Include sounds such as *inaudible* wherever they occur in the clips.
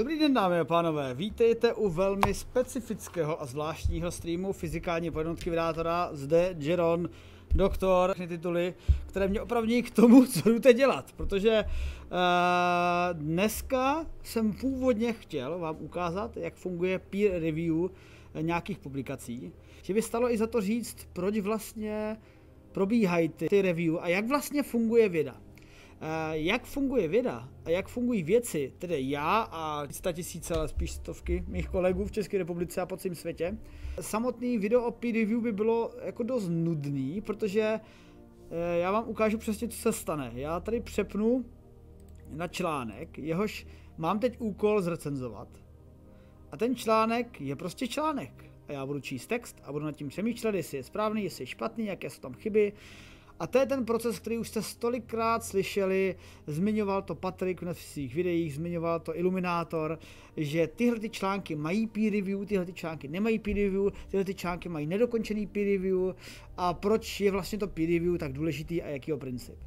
Dobrý den dámy a pánové, vítejte u velmi specifického a zvláštního streamu fyzikální pojednotky vydátora, zde Jeron, doktor, všechny tituly, které mě opravní k tomu, co jdu teď dělat, protože uh, dneska jsem původně chtěl vám ukázat, jak funguje peer review nějakých publikací, že by stalo i za to říct, proč vlastně probíhají ty, ty review a jak vlastně funguje věda. Eh, jak funguje věda a jak fungují věci, tedy já a 100 tisíce, ale spíš stovky mých kolegů v České republice a po celém světě. Samotný video o peer review by bylo jako dost nudný, protože eh, já vám ukážu přesně, co se stane. Já tady přepnu na článek, jehož mám teď úkol zrecenzovat. A ten článek je prostě článek. A já budu číst text a budu nad tím přemýšlet, jestli je správný, jestli je špatný, jaké jsou tam chyby, a to je ten proces, který už jste stolikrát slyšeli, zmiňoval to Patrik v svých videích, zmiňoval to Iluminátor, že tyhle ty články mají peer review, tyhle ty články nemají peer review, tyhle ty články mají nedokončený peer review a proč je vlastně to peer review tak důležitý a jakýho princip.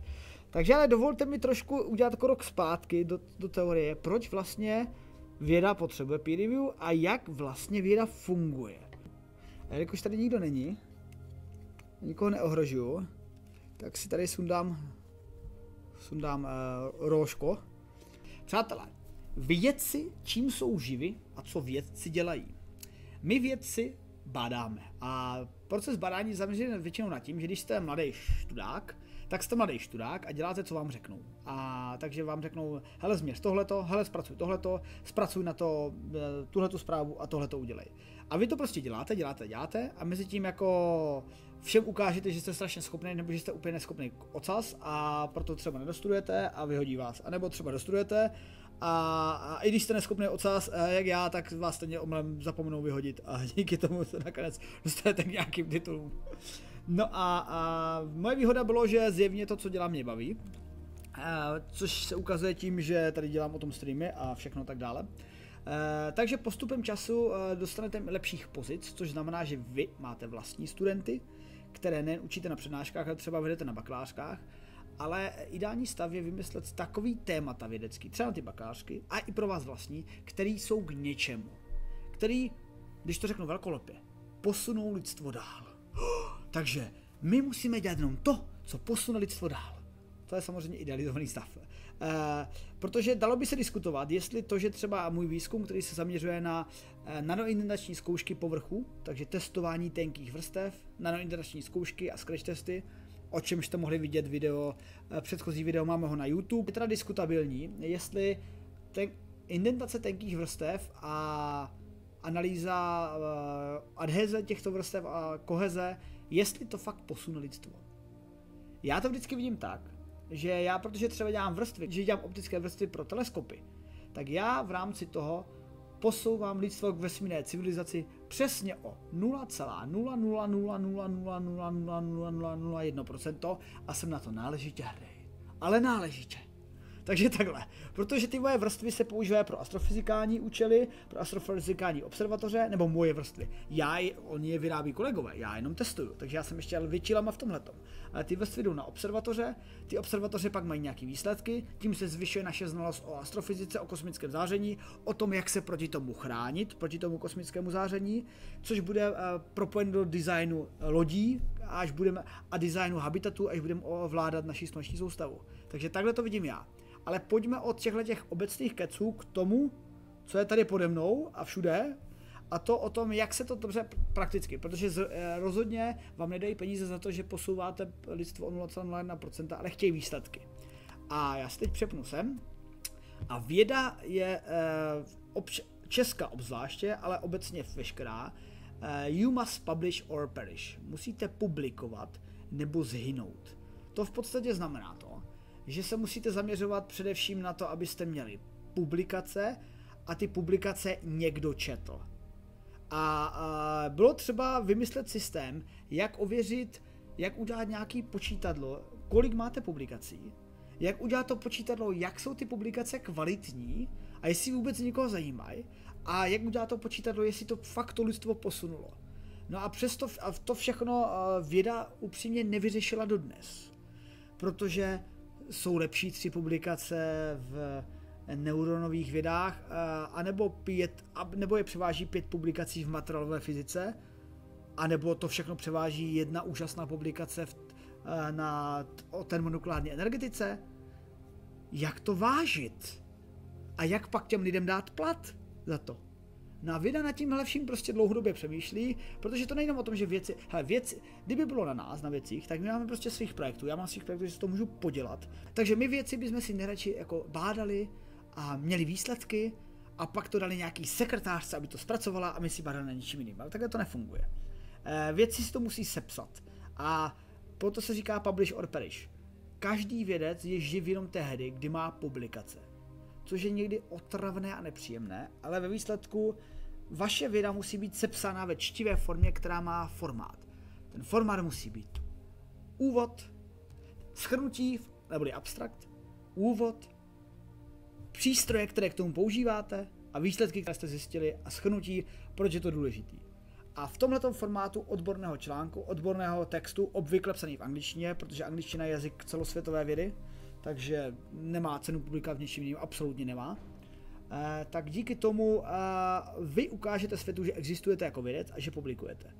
Takže ale dovolte mi trošku udělat krok zpátky do, do teorie, proč vlastně věda potřebuje peer review a jak vlastně věda funguje. A jelikož tady nikdo není, nikoho neohrožuju, tak si tady sundám, sundám uh, rožko. Přátelé, vědci čím jsou živi a co vědci dělají? My vědci badáme a proces badání zaměřený většinou na tím, že když jste mladý študák, tak jste mladý študák a děláte, co vám řeknou. A takže vám řeknou, hele změř tohleto, hele zpracuj tohleto, zpracuj na to eh, tuhletu zprávu a tohleto udělej. A vy to prostě děláte, děláte, děláte a mezi tím jako všem ukážete, že jste strašně schopný nebo že jste úplně neschopný ocas a proto třeba nedostudujete a vyhodí vás. A nebo třeba dostudujete a, a i když jste neschopný ocas, eh, jak já, tak vás stejně omlem zapomnou vyhodit a *laughs* díky tomu se nakonec dostanete k nějakým titulům. No a, a moje výhoda bylo, že zjevně to, co dělám, mě baví. A, eh, což se ukazuje tím, že tady dělám o tom streamy a všechno tak dále. E, takže postupem času e, dostanete lepších pozic, což znamená, že vy máte vlastní studenty, které nejen učíte na přednáškách, ale třeba vedete na bakalářkách, ale ideální stav je vymyslet takový témata vědecký, třeba na ty bakalářky, a i pro vás vlastní, který jsou k něčemu. Který, když to řeknu velkolepě, posunou lidstvo dál. *gasps* Takže my musíme dělat jenom to, co posune lidstvo dál. To je samozřejmě idealizovaný stav. E, protože dalo by se diskutovat, jestli to, že třeba můj výzkum, který se zaměřuje na e, nanointendační zkoušky povrchu, takže testování tenkých vrstev, nanointendační zkoušky a scratch testy, o čemž jste mohli vidět video, e, předchozí video máme ho na YouTube, je teda diskutabilní, jestli ten, indentace tenkých vrstev a analýza uh, adheze těchto vrstev a koheze, jestli to fakt posune lidstvo. Já to vždycky vidím tak, že já, protože třeba dělám vrstvy, že dělám optické vrstvy pro teleskopy, tak já v rámci toho posouvám lidstvo k vesmírné civilizaci přesně o 0,000000001% a jsem na to náležitě hrdý. Ale náležitě. Takže takhle. Protože ty moje vrstvy se používají pro astrofyzikální účely, pro astrofyzikální observatoře, nebo moje vrstvy. Já je, oni je vyrábí kolegové, já jenom testuju, takže já jsem ještě ale větší lama v tomhle. Ale ty vrstvy jdou na observatoře, ty observatoře pak mají nějaké výsledky, tím se zvyšuje naše znalost o astrofyzice, o kosmickém záření, o tom, jak se proti tomu chránit, proti tomu kosmickému záření, což bude uh, propojeno do designu lodí, až budeme, a designu habitatu, až budeme ovládat naši sluneční soustavu. Takže takhle to vidím já. Ale pojďme od těchto těch obecných keců k tomu, co je tady pode mnou a všude, a to o tom, jak se to dobře prakticky, protože z, eh, rozhodně vám nedají peníze za to, že posouváte lidstvo o 0,01%, ale chtějí výsledky. A já si teď přepnu sem. A věda je eh, obč- česká obzvláště, ale obecně veškerá. Eh, you must publish or perish. Musíte publikovat nebo zhynout. To v podstatě znamená to, že se musíte zaměřovat především na to, abyste měli publikace a ty publikace někdo četl. A, a bylo třeba vymyslet systém, jak ověřit, jak udělat nějaký počítadlo, kolik máte publikací, jak udělat to počítadlo, jak jsou ty publikace kvalitní a jestli vůbec někoho zajímají a jak udělat to počítadlo, jestli to fakt to lidstvo posunulo. No a přesto a to všechno věda upřímně nevyřešila dodnes. Protože jsou lepší tři publikace v neuronových vědách, uh, anebo, pět, nebo je převáží pět publikací v materiálové fyzice, anebo to všechno převáží jedna úžasná publikace v, uh, na, o termonukleární energetice. Jak to vážit? A jak pak těm lidem dát plat za to? No a věda nad tímhle vším prostě dlouhodobě přemýšlí, protože to nejde o tom, že věci, hele, věci, kdyby bylo na nás, na věcích, tak my máme prostě svých projektů, já mám svých projektů, že si to můžu podělat. Takže my věci bychom si nejradši jako bádali a měli výsledky a pak to dali nějaký sekretářce, aby to zpracovala a my si bádali na ničím jiným. Ale takhle to nefunguje. E, věci si to musí sepsat a proto se říká publish or perish. Každý vědec je živ jenom tehdy, kdy má publikace což je někdy otravné a nepříjemné, ale ve výsledku vaše věda musí být sepsána ve čtivé formě, která má formát. Ten formát musí být úvod, schrnutí, neboli abstrakt, úvod, přístroje, které k tomu používáte a výsledky, které jste zjistili a schrnutí, proč je to důležitý. A v tomto formátu odborného článku, odborného textu, obvykle psaný v angličtině, protože angličtina je jazyk celosvětové vědy, takže nemá cenu publikovat v něčím jiným, absolutně nemá. E, tak díky tomu e, vy ukážete světu, že existujete jako vědec a že publikujete.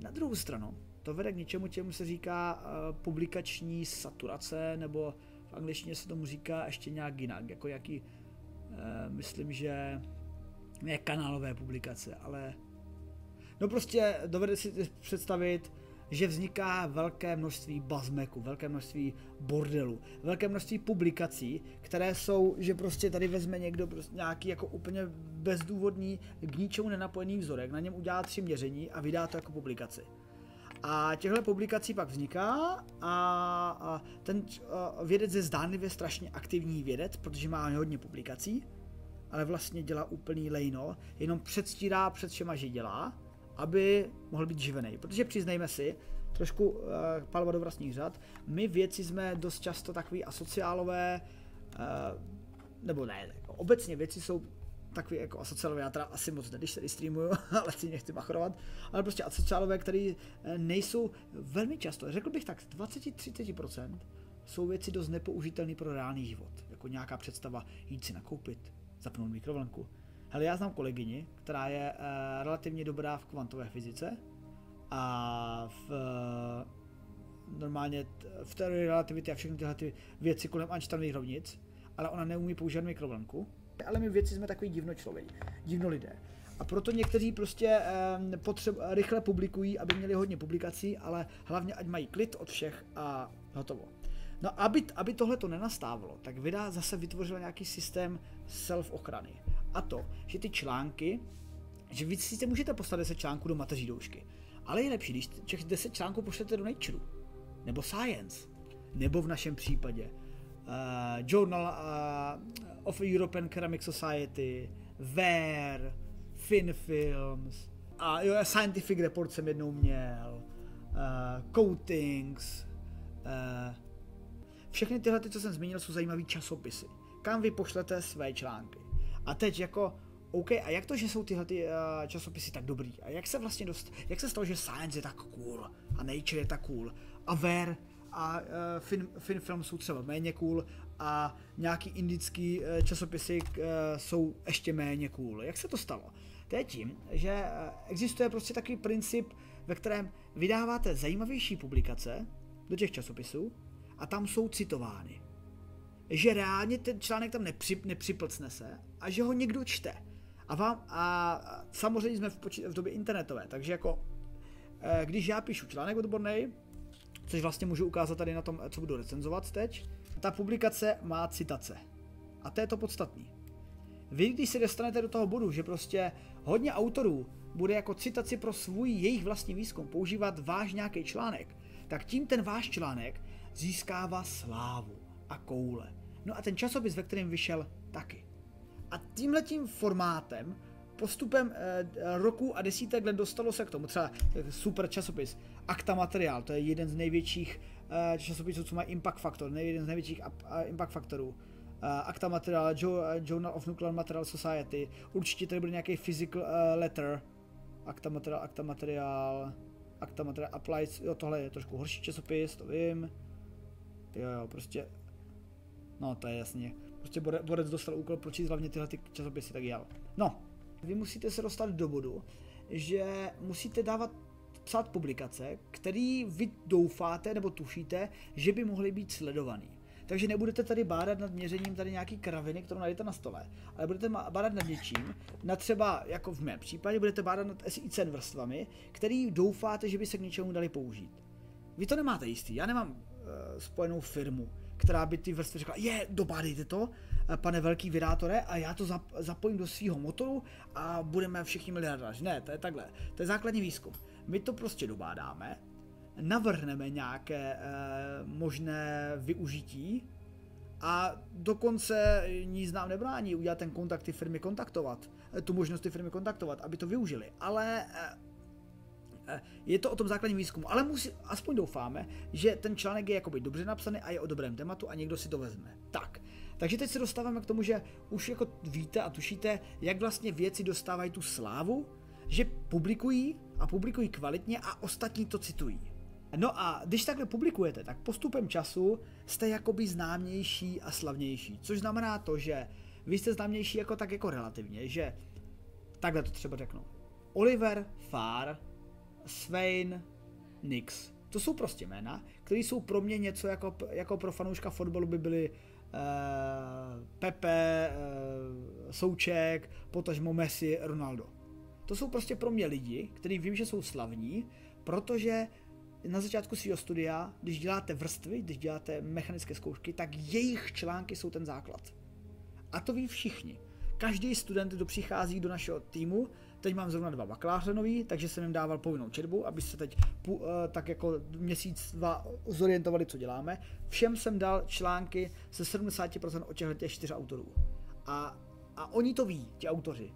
Na druhou stranu, to vede k něčemu, čemu se říká e, publikační saturace, nebo v angličtině se tomu říká ještě nějak jinak, jako jaký, myslím, že ne kanálové publikace, ale no prostě dovede si představit, že vzniká velké množství bazmeku, velké množství bordelu, velké množství publikací, které jsou, že prostě tady vezme někdo prostě nějaký jako úplně bezdůvodný, k ničemu nenapojený vzorek, na něm udělá tři měření a vydá to jako publikaci. A těchto publikací pak vzniká a, a ten a vědec je zdánlivě strašně aktivní vědec, protože má hodně publikací, ale vlastně dělá úplný lejno, jenom předstírá před všema, že dělá aby mohl být živený. Protože přiznejme si, trošku uh, palba do vlastních řad, my věci jsme dost často takový asociálové, uh, nebo ne, obecně věci jsou takový jako asociálové, já teda asi moc ne, když se streamuju, *laughs* ale si nechci machrovat, ale prostě asociálové, které eh, nejsou velmi často, řekl bych tak, 20-30% jsou věci dost nepoužitelné pro reálný život, jako nějaká představa jít si nakoupit, zapnout mikrovlnku, Hele, já znám kolegyni, která je uh, relativně dobrá v kvantové fyzice a v uh, normálně v teorii relativity a všechny tyhle ty věci kolem Einsteinových rovnic, ale ona neumí používat mikrovlnku. Ale my věci jsme takový divno člověk, divno lidé. A proto někteří prostě um, potřeb, rychle publikují, aby měli hodně publikací, ale hlavně ať mají klid od všech a hotovo. No aby, aby tohle to nenastávalo, tak Vida zase vytvořila nějaký systém self-ochrany. A to, že ty články, že vy si můžete poslat 10 článků do mateří doušky, ale je lepší, když těch 10 článků pošlete do Nature, nebo Science, nebo v našem případě uh, Journal uh, of European Ceramic Society, VER, Fin Films, a jo, Scientific Report jsem jednou měl, uh, Coatings, uh, všechny tyhle, ty, co jsem zmínil, jsou zajímavé časopisy. Kam vy pošlete své články. A teď jako, OK, a jak to, že jsou tyhle ty, uh, časopisy tak dobrý? A jak se vlastně dost, jak se stalo, že Science je tak cool a Nature je tak cool a Ver a uh, fin, fin film jsou třeba méně cool a nějaký indický uh, časopisy uh, jsou ještě méně cool. Jak se to stalo? To je tím, že existuje prostě takový princip, ve kterém vydáváte zajímavější publikace do těch časopisů a tam jsou citovány že reálně ten článek tam nepři, nepřiplcne se a že ho někdo čte. A, vám, a samozřejmě jsme v, poči- v době internetové, takže jako eh, když já píšu článek odborný, což vlastně můžu ukázat tady na tom, co budu recenzovat teď, ta publikace má citace. A to je to podstatný. Vy, když se dostanete do toho bodu, že prostě hodně autorů bude jako citaci pro svůj jejich vlastní výzkum používat váš nějaký článek, tak tím ten váš článek získává slávu a koule. No a ten časopis, ve kterém vyšel, taky. A tímhletím formátem postupem eh, roku a desítek let dostalo se k tomu. Třeba super časopis Akta Materiál, to je jeden z největších eh, časopisů, co má impact faktor, jeden z největších uh, impact faktorů. Uh, Akta Materiál, jo, Journal of Nuclear Material Society, určitě tady byl nějaký physical letter, Akta Materiál, Akta Materiál, Akta Materiál Applied, jo, tohle je trošku horší časopis, to vím. Jo, jo, prostě No to je jasně. Prostě Borec dostal úkol pročíst hlavně tyhle ty časopisy, tak jel. No, vy musíte se dostat do bodu, že musíte dávat psát publikace, který vy doufáte nebo tušíte, že by mohly být sledovaný. Takže nebudete tady bádat nad měřením tady nějaký kraviny, kterou najdete na stole, ale budete bádat nad něčím, na třeba, jako v mém případě, budete bádat nad SIC vrstvami, který doufáte, že by se k něčemu dali použít. Vy to nemáte jistý, já nemám uh, spojenou firmu, která by ty vrstvy řekla, je, dobádejte to, eh, pane velký vyrátore, a já to zap, zapojím do svého motoru a budeme všichni miliardáři. Ne, to je takhle. To je základní výzkum. My to prostě dobádáme, navrhneme nějaké e, možné využití a dokonce nic nám nebrání udělat ten kontakt ty firmy kontaktovat, eh, tu možnost ty firmy kontaktovat, aby to využili. Ale e, je to o tom základním výzkumu, ale musí, aspoň doufáme, že ten článek je jakoby dobře napsaný a je o dobrém tématu a někdo si to vezme. Tak, takže teď se dostáváme k tomu, že už jako víte a tušíte, jak vlastně věci dostávají tu slávu, že publikují a publikují kvalitně a ostatní to citují. No a když takhle publikujete, tak postupem času jste jakoby známější a slavnější, což znamená to, že vy jste známější jako tak jako relativně, že takhle to třeba řeknu. Oliver, Far, Svein, Nix. To jsou prostě jména, které jsou pro mě něco jako, jako pro fanouška fotbalu by byly uh, Pepe, uh, Souček, potažmo Messi, Ronaldo. To jsou prostě pro mě lidi, kteří vím, že jsou slavní, protože na začátku svého studia, když děláte vrstvy, když děláte mechanické zkoušky, tak jejich články jsou ten základ. A to ví všichni. Každý student, kdo přichází do našeho týmu, teď mám zrovna dva bakaláře nový, takže jsem jim dával povinnou četbu, aby se teď uh, tak jako měsíc, dva zorientovali, co děláme. Všem jsem dal články se 70% od těchto těch čtyř autorů. A, a oni to ví, ti autoři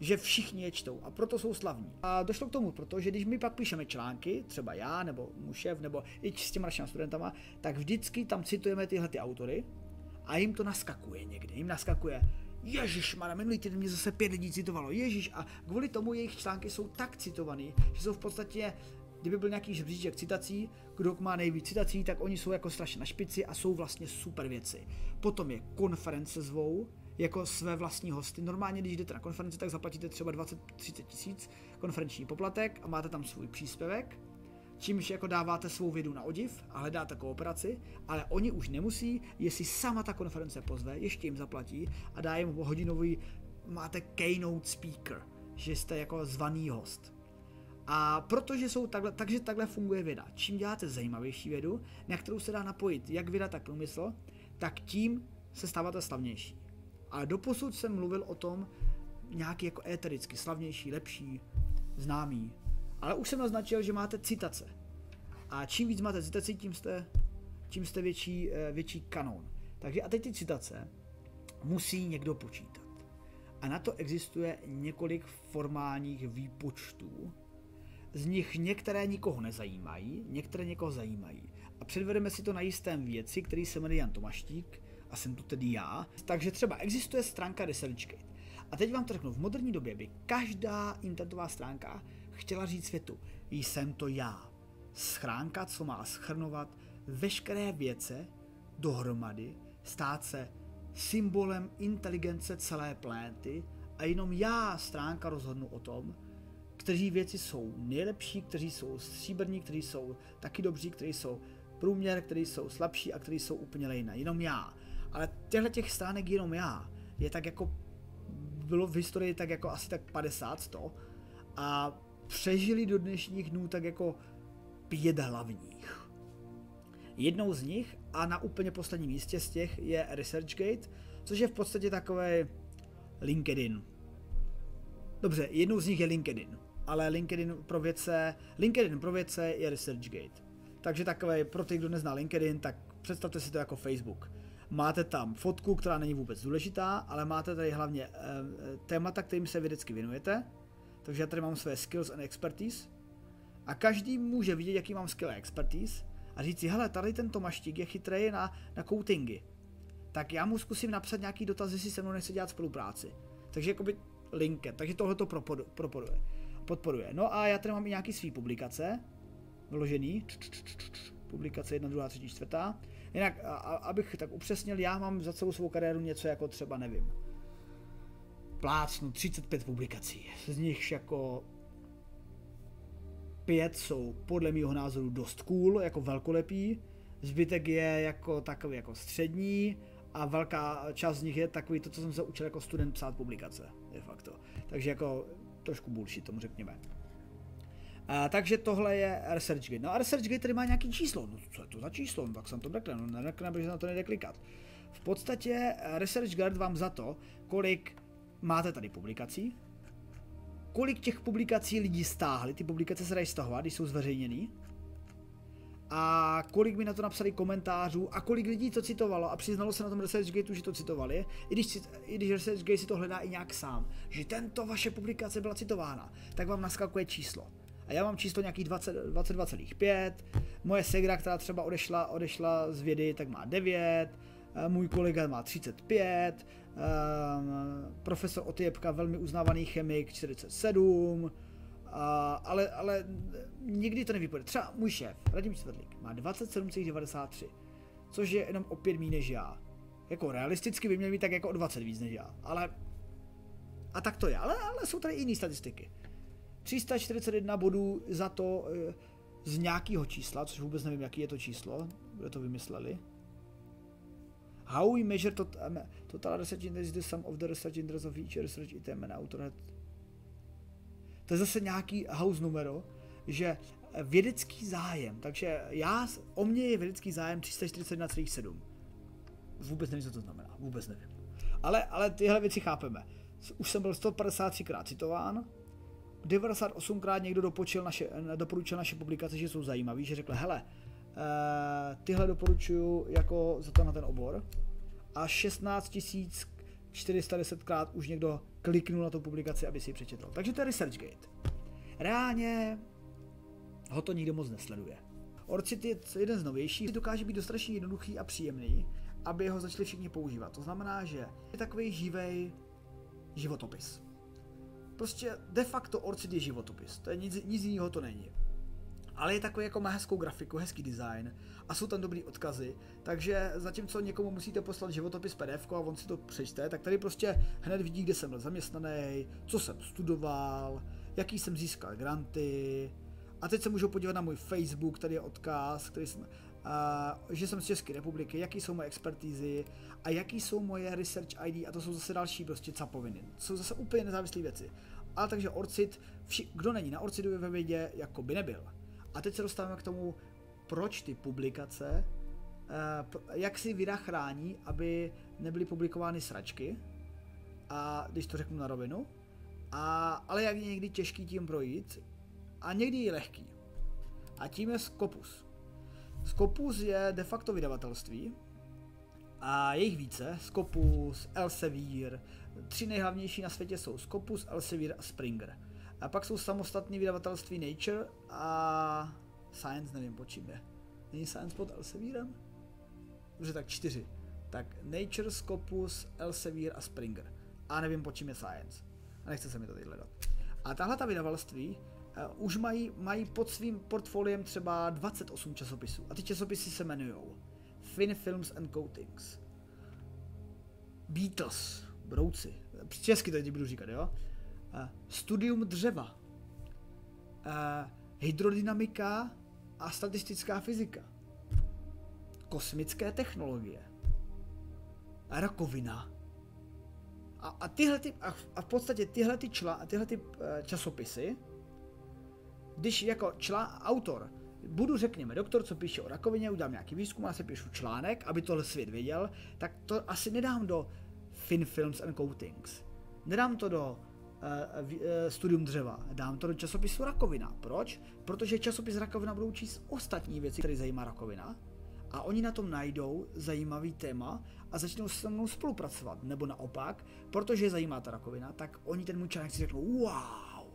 že všichni je čtou a proto jsou slavní. A došlo k tomu, protože když my pak píšeme články, třeba já nebo můj šéf nebo i s těma našimi studentama, tak vždycky tam citujeme tyhle ty autory a jim to naskakuje někde. Jim naskakuje, Ježíš, Mara, minulý týden mě zase pět lidí citovalo, Ježíš, a kvůli tomu jejich články jsou tak citovaný, že jsou v podstatě kdyby byl nějaký žebříček citací, kdo má nejvíc citací, tak oni jsou jako strašně na špici a jsou vlastně super věci. Potom je konference zvou, jako své vlastní hosty. Normálně, když jdete na konferenci, tak zaplatíte třeba 20-30 tisíc konferenční poplatek a máte tam svůj příspěvek, čímž jako dáváte svou vědu na odiv a hledáte kooperaci, ale oni už nemusí, jestli sama ta konference pozve, ještě jim zaplatí a dá jim hodinový, máte keynote speaker, že jste jako zvaný host. A protože jsou takhle, takže takhle funguje věda. Čím děláte zajímavější vědu, na kterou se dá napojit jak věda, tak průmysl, tak tím se stáváte slavnější. Ale doposud jsem mluvil o tom nějaký jako étericky, slavnější, lepší, známý. Ale už jsem naznačil, že máte citace. A čím víc máte citací, tím jste, tím jste větší, eh, větší kanon. Takže a teď ty citace musí někdo počítat. A na to existuje několik formálních výpočtů, z nich některé nikoho nezajímají, některé někoho zajímají. A předvedeme si to na jistém věci, který se jmenuje Jan Tomaštík, a jsem tu tedy já. Takže třeba existuje stránka ResearchGate. A teď vám to řeknu, v moderní době by každá internetová stránka chtěla říct světu, jsem to já. Schránka, co má schrnovat veškeré věce dohromady, stát se symbolem inteligence celé plénty a jenom já, stránka, rozhodnu o tom, kteří věci jsou nejlepší, kteří jsou stříbrní, kteří jsou taky dobří, kteří jsou průměr, kteří jsou slabší a kteří jsou úplně lejné. Jenom já. Ale těchto těch stránek jenom já je tak jako, bylo v historii tak jako asi tak 50-100 a přežili do dnešních dnů tak jako pět hlavních. Jednou z nich a na úplně posledním místě z těch je ResearchGate, což je v podstatě takové LinkedIn. Dobře, jednou z nich je LinkedIn, ale LinkedIn pro vědce, LinkedIn pro vědce je ResearchGate. Takže takové, pro ty, kdo nezná LinkedIn, tak představte si to jako Facebook Máte tam fotku, která není vůbec důležitá, ale máte tady hlavně e, témata, kterým se vědecky věnujete. Takže já tady mám své skills and expertise. A každý může vidět, jaký mám skill a expertise a říct si, hele, tady ten Tomaštík je chytrý na, na coatingy. Tak já mu zkusím napsat nějaký dotaz, jestli se mnou nechce dělat spolupráci. Takže jakoby linke, takže tohle to podporuje. podporuje. No a já tady mám i nějaký svý publikace, vložený, publikace jedna, druhá, třetí, čtvrtá. Jinak, a, a, abych tak upřesnil, já mám za celou svou kariéru něco jako třeba, nevím, plácnu 35 publikací. Z nich jako pět jsou podle mého názoru dost cool, jako velkolepý, zbytek je jako takový jako střední a velká část z nich je takový to, co jsem se učil jako student psát publikace, de facto. Takže jako trošku bullshit, tomu řekněme. A, takže tohle je ResearchGate. No a ResearchGate tady má nějaký číslo. No co je to za číslo? No, tak jsem to řekl, no neřekne, protože na to nejde klikat. V podstatě ResearchGate vám za to, kolik máte tady publikací, kolik těch publikací lidi stáhli, ty publikace se dají stahovat, když jsou zveřejněný, a kolik mi na to napsali komentářů a kolik lidí to citovalo? A přiznalo se na tom ResearchGateu, že to citovali, i když, i když ResearchGate si to hledá i nějak sám, že tento vaše publikace byla citována, tak vám naskakuje číslo. A já mám číslo nějakých 22,5, moje segra, která třeba odešla, odešla z vědy, tak má 9, můj kolega má 35, profesor Otyjepka, velmi uznávaný chemik, 47, a, ale, ale nikdy to nevypůjde. Třeba můj šéf, Radim Čtvrtlík, má 27,93, což je jenom o 5 méně než já. Jako realisticky by měl mít tak jako o 20 víc než já, ale a tak to je, ale, ale jsou tady jiné statistiky. 341 bodů za to e, z nějakého čísla, což vůbec nevím, jaký je to číslo, kde to vymysleli. How we measure total, um, total research index is the sum of the research interest of each research item and had... To je zase nějaký house numero, že vědecký zájem, takže já, o mě je vědecký zájem 341,7. Vůbec nevím, co to znamená, vůbec nevím. Ale, ale tyhle věci chápeme. Už jsem byl 153krát citován, 98krát někdo dopočil naše, doporučil naše publikace, že jsou zajímavé, že řekl, hele, tyhle doporučuju jako za to na ten obor. A 16 410 krát už někdo kliknul na tu publikaci, aby si ji přečetl. Takže to je ResearchGate. Reálně ho to nikdo moc nesleduje. Orcit je jeden z novějších, dokáže být dostatečně jednoduchý a příjemný, aby ho začali všichni používat. To znamená, že je takový živej životopis. Prostě de facto Orcit je životopis, to je nic, nic jiného to není ale je takový jako má hezkou grafiku, hezký design a jsou tam dobrý odkazy, takže zatímco někomu musíte poslat životopis PDF a on si to přečte, tak tady prostě hned vidí, kde jsem byl zaměstnaný, co jsem studoval, jaký jsem získal granty a teď se můžou podívat na můj Facebook, tady je odkaz, který jsem, a, že jsem z České republiky, jaký jsou moje expertízy a jaký jsou moje research ID a to jsou zase další prostě capoviny. Jsou zase úplně nezávislé věci. Ale takže Orcit, vši, kdo není na Orcitu ve vědě, jako by nebyl. A teď se dostáváme k tomu, proč ty publikace, eh, jak si věda chrání, aby nebyly publikovány sračky, a když to řeknu na rovinu, a, ale jak je někdy těžký tím projít, a někdy je lehký. A tím je Scopus. Scopus je de facto vydavatelství, a je jich více, Scopus, Elsevier, tři nejhlavnější na světě jsou Scopus, Elsevier a Springer. A pak jsou samostatné vydavatelství Nature a Science, nevím po čím je. Není Science pod Elsevierem? Dobře, tak čtyři. Tak Nature, Scopus, Elsevier a Springer. A nevím po čím je Science. A nechce se mi to teď hledat. A tahle ta vydavatelství uh, už mají, mají pod svým portfoliem třeba 28 časopisů. A ty časopisy se jmenují Fin Films and Coatings, Beatles, Brouci, česky to teď budu říkat, jo? studium dřeva, hydrodynamika a statistická fyzika, kosmické technologie, rakovina. A, a, tyhle ty, a, v, a v podstatě tyhle, ty čla, tyhle ty, uh, časopisy, když jako člá, autor budu, řekněme, doktor, co píše o rakovině, udělám nějaký výzkum, já si píšu článek, aby tohle svět věděl, tak to asi nedám do Fin Films and Coatings. Nedám to do studium dřeva. Dám to do časopisu Rakovina. Proč? Protože časopis Rakovina budou číst ostatní věci, které zajímá rakovina a oni na tom najdou zajímavý téma a začnou se mnou spolupracovat. Nebo naopak, protože je zajímá ta rakovina, tak oni ten můj článek si řeknou wow,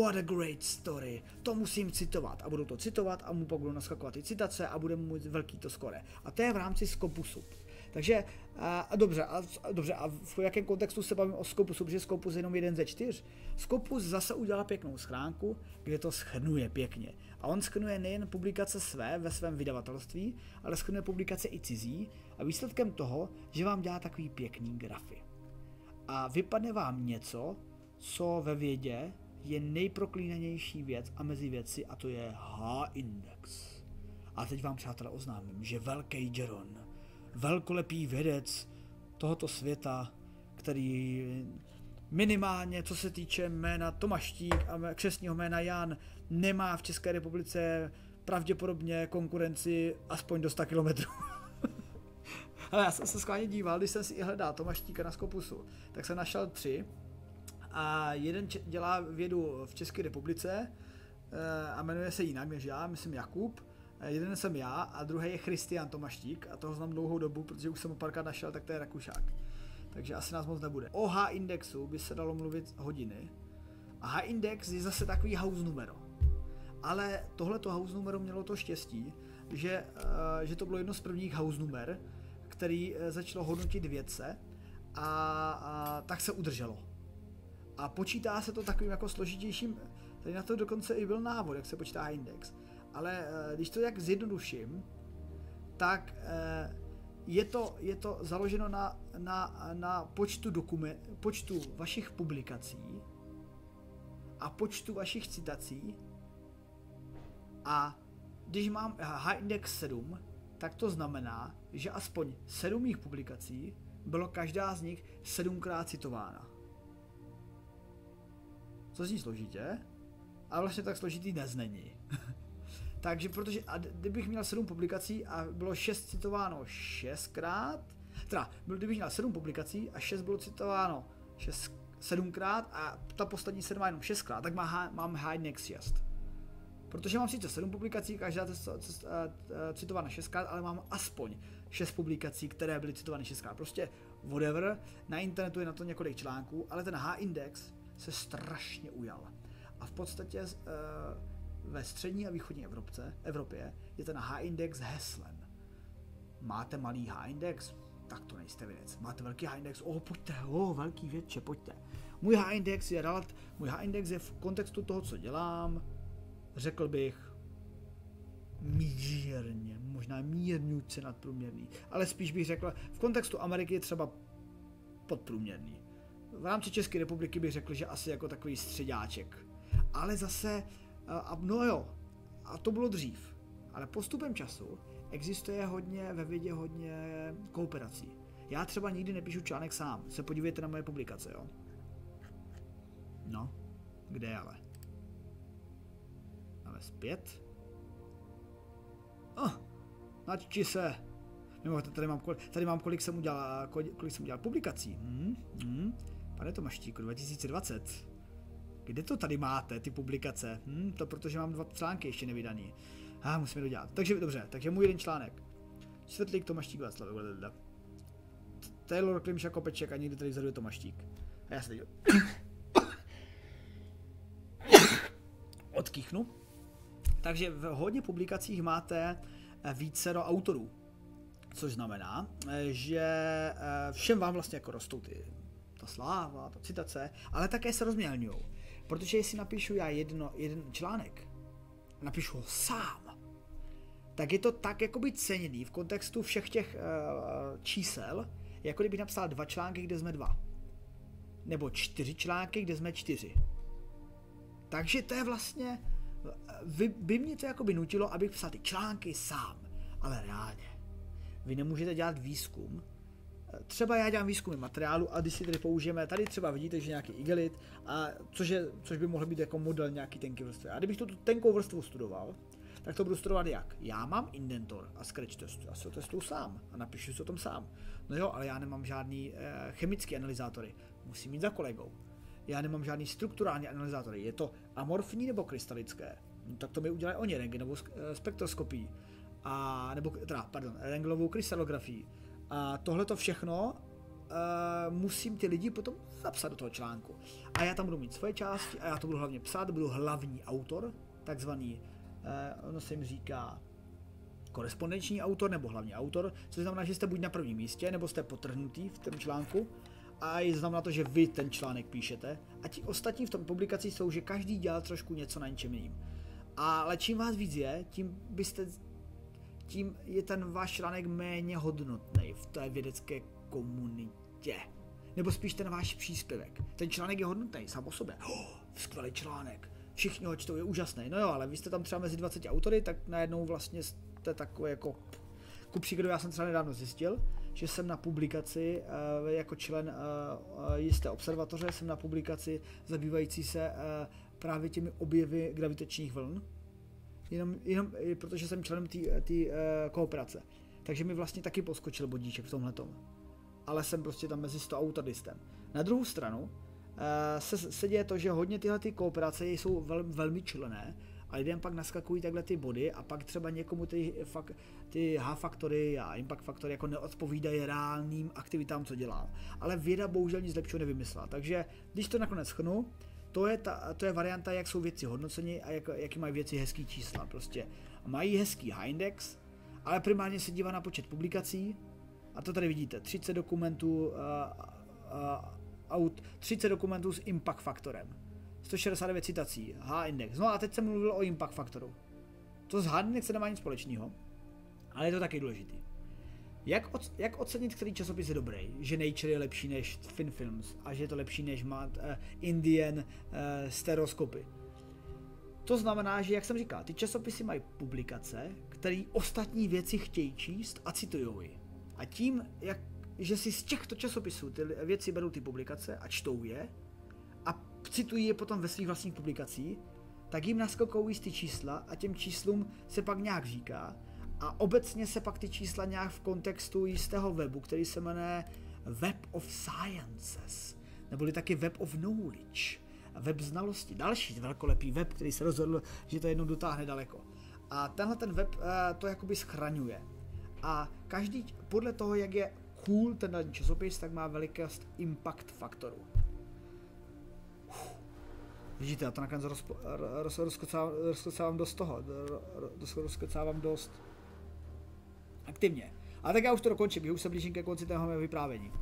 what a great story, to musím citovat a budou to citovat a mu pak budou naskakovat ty citace a bude mu velký to skore. A to je v rámci Skopusu. Takže a, a dobře, a, a, dobře, a v jakém kontextu se bavím o Scopusu, protože Scopus je jenom jeden ze čtyř. Scopus zase udělal pěknou schránku, kde to schrnuje pěkně. A on schrnuje nejen publikace své ve svém vydavatelství, ale schrnuje publikace i cizí a výsledkem toho, že vám dělá takový pěkný grafy. A vypadne vám něco, co ve vědě je nejproklínanější věc a mezi věci a to je H-index. A teď vám přátelé oznámím, že velký Jeron, velkolepý vědec tohoto světa, který minimálně co se týče jména Tomaštík a křesního jména Jan, nemá v České republice pravděpodobně konkurenci aspoň do 100 kilometrů. *laughs* Ale já jsem se skláně díval, když jsem si i hledal Tomaštíka na Skopusu, tak jsem našel tři. A jeden dělá vědu v České republice eh, a jmenuje se jinak než já, myslím Jakub. Eh, jeden jsem já a druhý je Christian Tomaštík a toho znám dlouhou dobu, protože už jsem ho párkrát našel, tak to je Rakušák. Takže asi nás moc nebude. O H-indexu by se dalo mluvit hodiny. A H-index je zase takový house numero. Ale tohleto house numero mělo to štěstí, že, uh, že to bylo jedno z prvních house numer, který uh, začalo hodnotit vědce a, a tak se udrželo. A počítá se to takovým jako složitějším, tady na to dokonce i byl návod, jak se počítá index. Ale uh, když to jak zjednoduším, tak uh, je to, je to založeno na, na, na počtu, dokument, počtu vašich publikací a počtu vašich citací a když mám high index 7, tak to znamená, že aspoň 7 mých publikací bylo každá z nich sedmkrát citována. Co zní složitě, ale vlastně tak složitý dnes není. *laughs* Takže protože, a kdybych měl 7 publikací a bylo 6 citováno 6krát, teda, kdybych měl 7 publikací a 6 bylo citováno 6, 7krát a ta poslední 7 jenom 6krát, tak má, mám high 6. Protože mám sice 7 publikací, každá citována 6krát, ale mám aspoň 6 publikací, které byly citovány 6krát. Prostě whatever, na internetu je na to několik článků, ale ten H-index se strašně ujal. A v podstatě uh, ve střední a východní Evropce, Evropě je ten H-index heslem. Máte malý H-index? Tak to nejste věc. Máte velký H-index? O, pojďte, o, velký větče, pojďte. Můj H-index je relat, můj H-index je v kontextu toho, co dělám, řekl bych, mírně, možná mírňuce nadprůměrný, ale spíš bych řekl, v kontextu Ameriky je třeba podprůměrný. V rámci České republiky bych řekl, že asi jako takový středáček. Ale zase a no jo, a to bylo dřív. Ale postupem času existuje hodně ve vědě hodně kooperací. Já třeba nikdy nepíšu článek sám. Se podívejte na moje publikace, jo. No, kde ale? Ale zpět. Oh, načti se. Mimo, tady mám, tady mám kolik jsem udělal, kolik jsem udělal publikací. Hmm, hmm. Pane Tomaštíku, 2020. Kde to tady máte, ty publikace? Hm, to protože mám dva články ještě nevydaný. A ah, musíme to dělat. Takže dobře, takže můj jeden článek. Světlík Tomaštík Václav. Taylor Klimša Kopeček a někdy tady vzadu je Tomaštík. A já se teď odkýchnu. Takže v hodně publikacích máte eh, vícero autorů. Což znamená, eh, že eh, všem vám vlastně jako rostou ty, ta sláva, ta citace, ale také se rozmělňují. Protože jestli napíšu já jedno, jeden článek, napíšu ho sám, tak je to tak jakoby ceněný v kontextu všech těch uh, čísel, jako kdybych napsal dva články, kde jsme dva. Nebo čtyři články, kde jsme čtyři. Takže to je vlastně, vy, by mě to jakoby nutilo, abych psal ty články sám. Ale reálně. Vy nemůžete dělat výzkum, třeba já dělám výzkumy materiálu a když si tady použijeme, tady třeba vidíte, že nějaký igelit, a což, je, což by mohl být jako model nějaký tenký vrstvy. A kdybych tu tenkou vrstvu studoval, tak to budu studovat jak? Já mám indentor a scratch testu, já si ho testuju sám a napíšu si o tom sám. No jo, ale já nemám žádný eh, chemický analyzátory, musím mít za kolegou. Já nemám žádný strukturální analyzátory, je to amorfní nebo krystalické. No, tak to mi udělají oni, rengenovou eh, spektroskopii. A, nebo, teda, pardon, rengenovou krystalografii a tohle to všechno uh, musím ty lidi potom zapsat do toho článku. A já tam budu mít svoje části a já to budu hlavně psát, budu hlavní autor, takzvaný, uh, ono se jim říká korespondenční autor nebo hlavní autor, což znamená, že jste buď na prvním místě, nebo jste potrhnutý v tom článku, a je znamená to, že vy ten článek píšete a ti ostatní v tom publikaci jsou, že každý dělá trošku něco na něčem jiným. Ale čím vás víc je, tím byste tím je ten váš článek méně hodnotný v té vědecké komunitě. Nebo spíš ten váš příspěvek. Ten článek je hodnotný sám o sobě. Oh, *gasps* skvělý článek. Všichni ho čtou, je úžasný. No jo, ale vy jste tam třeba mezi 20 autory, tak najednou vlastně jste takový jako... Ku příkladu, já jsem třeba nedávno zjistil, že jsem na publikaci uh, jako člen uh, jisté observatoře, jsem na publikaci zabývající se právě těmi objevy gravitačních vln, jenom, jenom protože jsem členem té uh, kooperace. Takže mi vlastně taky poskočil bodíček v tomhle Ale jsem prostě tam mezi 100 autoristem. Na druhou stranu uh, se, se děje to, že hodně tyhle ty kooperace jsou vel, velmi člené a lidem pak naskakují takhle ty body a pak třeba někomu ty, fak, ty H-faktory a impact faktory jako neodpovídají reálným aktivitám, co dělám. Ale věda bohužel nic lepšího nevymyslela. Takže když to nakonec schnu, to je, ta, to je varianta, jak jsou věci hodnoceni a jak, jaký mají věci hezký čísla. Prostě mají hezký high index, ale primárně se dívá na počet publikací, a to tady vidíte, 30 dokumentů, uh, uh, out, 30 dokumentů s impact faktorem. 169 citací, H-index. No a teď jsem mluvil o impact faktoru. To s H-index nemá nic společného, ale je to taky důležitý. Jak, od, jak ocenit, který časopis je dobrý? Že Nature je lepší než Fin Films a že je to lepší než Mad, uh, Indian uh, stereoskopy. To znamená, že jak jsem říkal, ty časopisy mají publikace, které ostatní věci chtějí číst a citují A tím, jak, že si z těchto časopisů ty věci berou ty publikace a čtou je, citují je potom ve svých vlastních publikacích, tak jim naskakují ty čísla a těm číslům se pak nějak říká a obecně se pak ty čísla nějak v kontextu jistého webu, který se jmenuje Web of Sciences, neboli taky Web of Knowledge, web znalosti, další velkolepý web, který se rozhodl, že to jednou dotáhne daleko. A tenhle ten web uh, to jakoby schraňuje. A každý, podle toho, jak je cool ten časopis, tak má velikost impact faktoru. Vidíte, já to nakonec roz, rozkocávám, rozkocávám dost toho, roz, rozkocávám dost aktivně. A tak já už to dokončím, už se blížím ke konci toho mého vyprávění.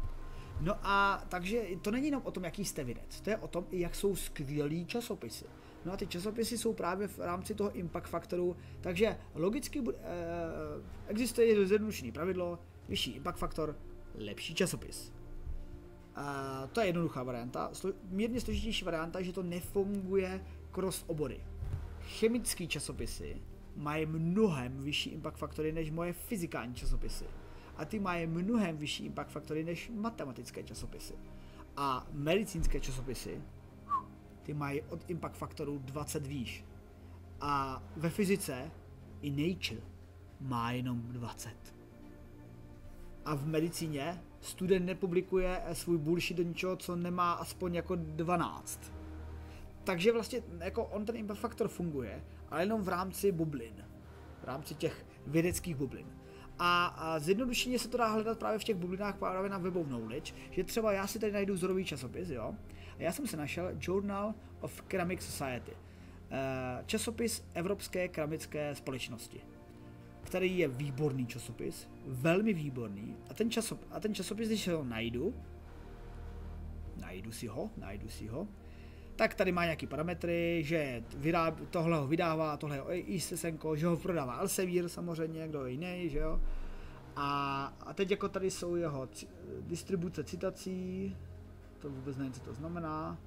No a takže to není jenom o tom, jaký jste vědec, to je o tom, jak jsou skvělý časopisy. No a ty časopisy jsou právě v rámci toho impact faktoru, takže logicky eh, existuje zjednodušené pravidlo, vyšší impact faktor, lepší časopis. A to je jednoduchá varianta. Mírně složitější varianta, že to nefunguje cross obory. Chemické časopisy mají mnohem vyšší impact faktory než moje fyzikální časopisy. A ty mají mnohem vyšší impact faktory než matematické časopisy. A medicínské časopisy, ty mají od impact faktoru 20 výš. A ve fyzice i Nature má jenom 20. A v medicíně student nepublikuje svůj bullshit do ničeho, co nemá aspoň jako 12. Takže vlastně jako on ten impact factor funguje, ale jenom v rámci bublin. V rámci těch vědeckých bublin. A, a zjednodušeně se to dá hledat právě v těch bublinách právě na webov knowledge, že třeba já si tady najdu vzorový časopis, jo, a já jsem si našel Journal of Ceramic Society, eh, časopis Evropské keramické společnosti který je výborný časopis, velmi výborný. A ten, časop, a ten časopis, když ho najdu, najdu si ho, najdu si ho, tak tady má nějaký parametry, že vyráb, tohle ho vydává, tohle je ISSNko, že ho prodává Elsevier samozřejmě, kdo jiný, že jo. A, a teď jako tady jsou jeho distribuce citací, to vůbec nevím, co to znamená.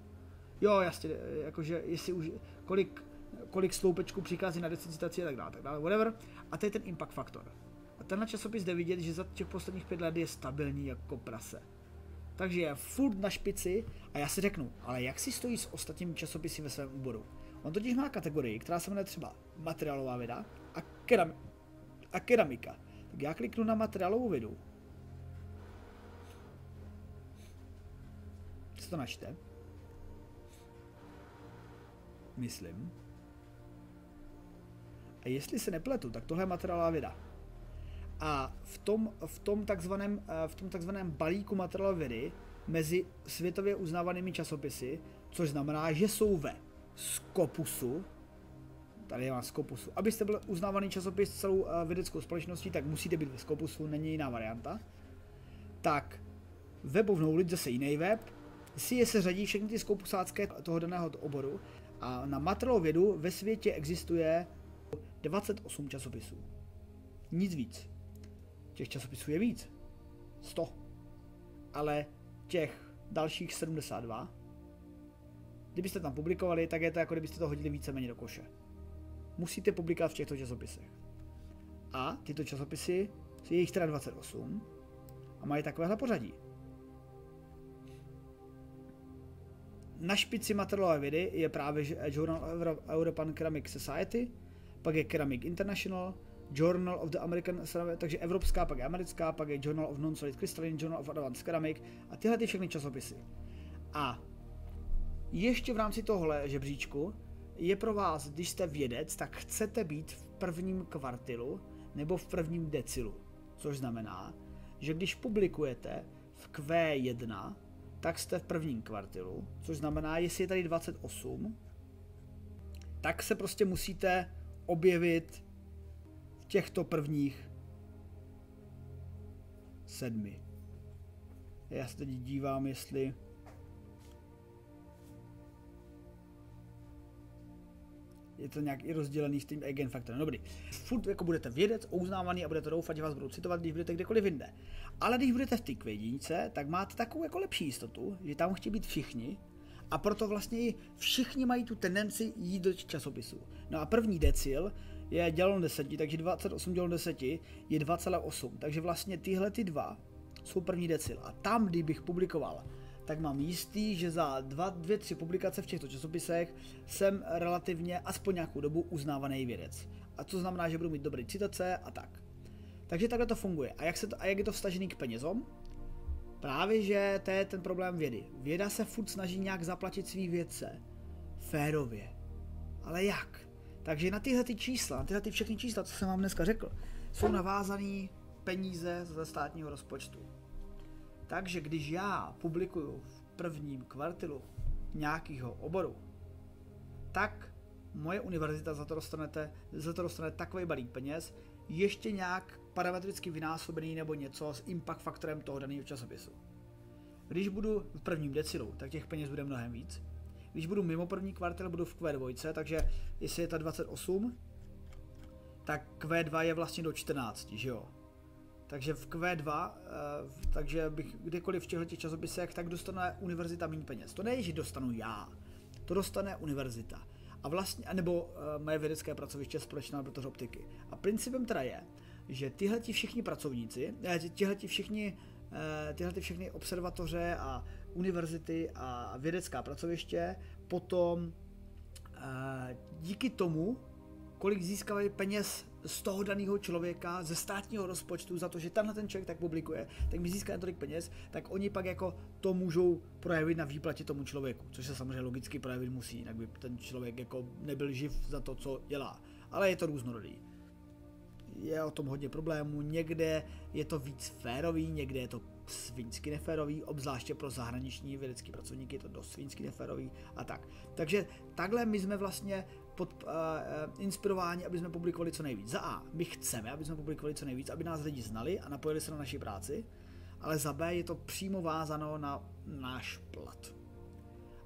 Jo, jasně, jakože jestli už, kolik kolik sloupečků přichází na 10 citací a tak dále, tak dále, whatever. A to je ten impact faktor. A tenhle časopis jde vidět, že za těch posledních pět let je stabilní jako prase. Takže je furt na špici a já si řeknu, ale jak si stojí s ostatními časopisy ve svém úboru? On totiž má kategorii, která se jmenuje třeba materiálová věda a, keram- a keramika. Tak já kliknu na materiálovou vědu. Co to načte? Myslím. A jestli se nepletu, tak tohle je materiálová věda. A v tom, v tom, takzvaném, eh, v tom takzvaném balíku materiálové vědy mezi světově uznávanými časopisy, což znamená, že jsou ve Scopusu, tady je vás Scopusu. Abyste byl uznávaný časopis celou uh, vědeckou společností, tak musíte být ve Scopusu, není jiná varianta. Tak, webovnou lid zase jiný web, si se řadí všechny ty skopusácké toho daného oboru a na materiálovědu ve světě existuje 28 časopisů. Nic víc. Těch časopisů je víc. 100. Ale těch dalších 72, kdybyste tam publikovali, tak je to jako kdybyste to hodili víceméně do koše. Musíte publikovat v těchto časopisech. A tyto časopisy, je jich teda 28 a mají takovéhle pořadí. Na špici materiálové vědy je právě Journal European Ceramic Society, pak je Ceramic International, Journal of the American Ceramic, takže evropská, pak je americká, pak je Journal of Non-Solid Crystalline, Journal of Advanced Ceramic a tyhle ty všechny časopisy. A ještě v rámci tohle žebříčku je pro vás, když jste vědec, tak chcete být v prvním kvartilu nebo v prvním decilu. Což znamená, že když publikujete v Q1, tak jste v prvním kvartilu, což znamená, jestli je tady 28, tak se prostě musíte objevit těchto prvních sedmi. Já se teď dívám, jestli je to nějak i rozdělený s tím eigen faktorem. Dobrý. Furt jako budete vědec, uznávaný a budete doufat, že vás budou citovat, když budete kdekoliv jinde. Ale když budete v té kvědinice, tak máte takovou jako lepší jistotu, že tam chtějí být všichni a proto vlastně všichni mají tu tendenci jít do časopisu. No a první decil je děleno 10, takže 28 děleno 10 je 2,8. Takže vlastně tyhle ty dva jsou první decil. A tam, kdybych publikoval tak mám jistý, že za dva, dvě, tři publikace v těchto časopisech jsem relativně aspoň nějakou dobu uznávaný vědec. A to znamená, že budu mít dobré citace a tak. Takže takhle to funguje. A jak, se to, a jak je to vstažený k penězům? Právě, že to je ten problém vědy. Věda se furt snaží nějak zaplatit svý vědce. Férově. Ale jak? Takže na tyhle ty čísla, na tyhle ty všechny čísla, co jsem vám dneska řekl, jsou navázané peníze ze státního rozpočtu. Takže když já publikuju v prvním kvartilu nějakého oboru, tak moje univerzita za to, dostanete, za to dostane takový balík peněz, ještě nějak parametricky vynásobený nebo něco s impact faktorem toho daného časopisu. Když budu v prvním decilu, tak těch peněz bude mnohem víc. Když budu mimo první kvartil, budu v Q2, takže jestli je ta 28, tak Q2 je vlastně do 14, že jo? Takže v Q2, uh, eh, takže bych kdekoliv v těchto časopisech, tak dostane univerzita méně peněz. To není, že dostanu já, to dostane univerzita. A vlastně, nebo uh, moje vědecké pracoviště společná laboratoř optiky. A principem teda je, že tyhle všichni pracovníci, eh, tyhle všichni, tyhle všechny observatoře a univerzity a vědecká pracoviště potom uh, díky tomu, kolik získávají peněz z toho daného člověka, ze státního rozpočtu, za to, že tenhle ten člověk tak publikuje, tak mi získá tolik peněz, tak oni pak jako to můžou projevit na výplatě tomu člověku, což se samozřejmě logicky projevit musí, jinak by ten člověk jako nebyl živ za to, co dělá. Ale je to různorodý. Je o tom hodně problémů, někde je to víc férový, někde je to svinsky neférový, obzvláště pro zahraniční vědecký pracovníky je to dost svinsky neférový a tak. Takže takhle my jsme vlastně pod, uh, inspirováni, aby jsme publikovali co nejvíc. Za A, my chceme, aby jsme publikovali co nejvíc, aby nás lidi znali a napojili se na naši práci, ale za B je to přímo vázano na náš plat.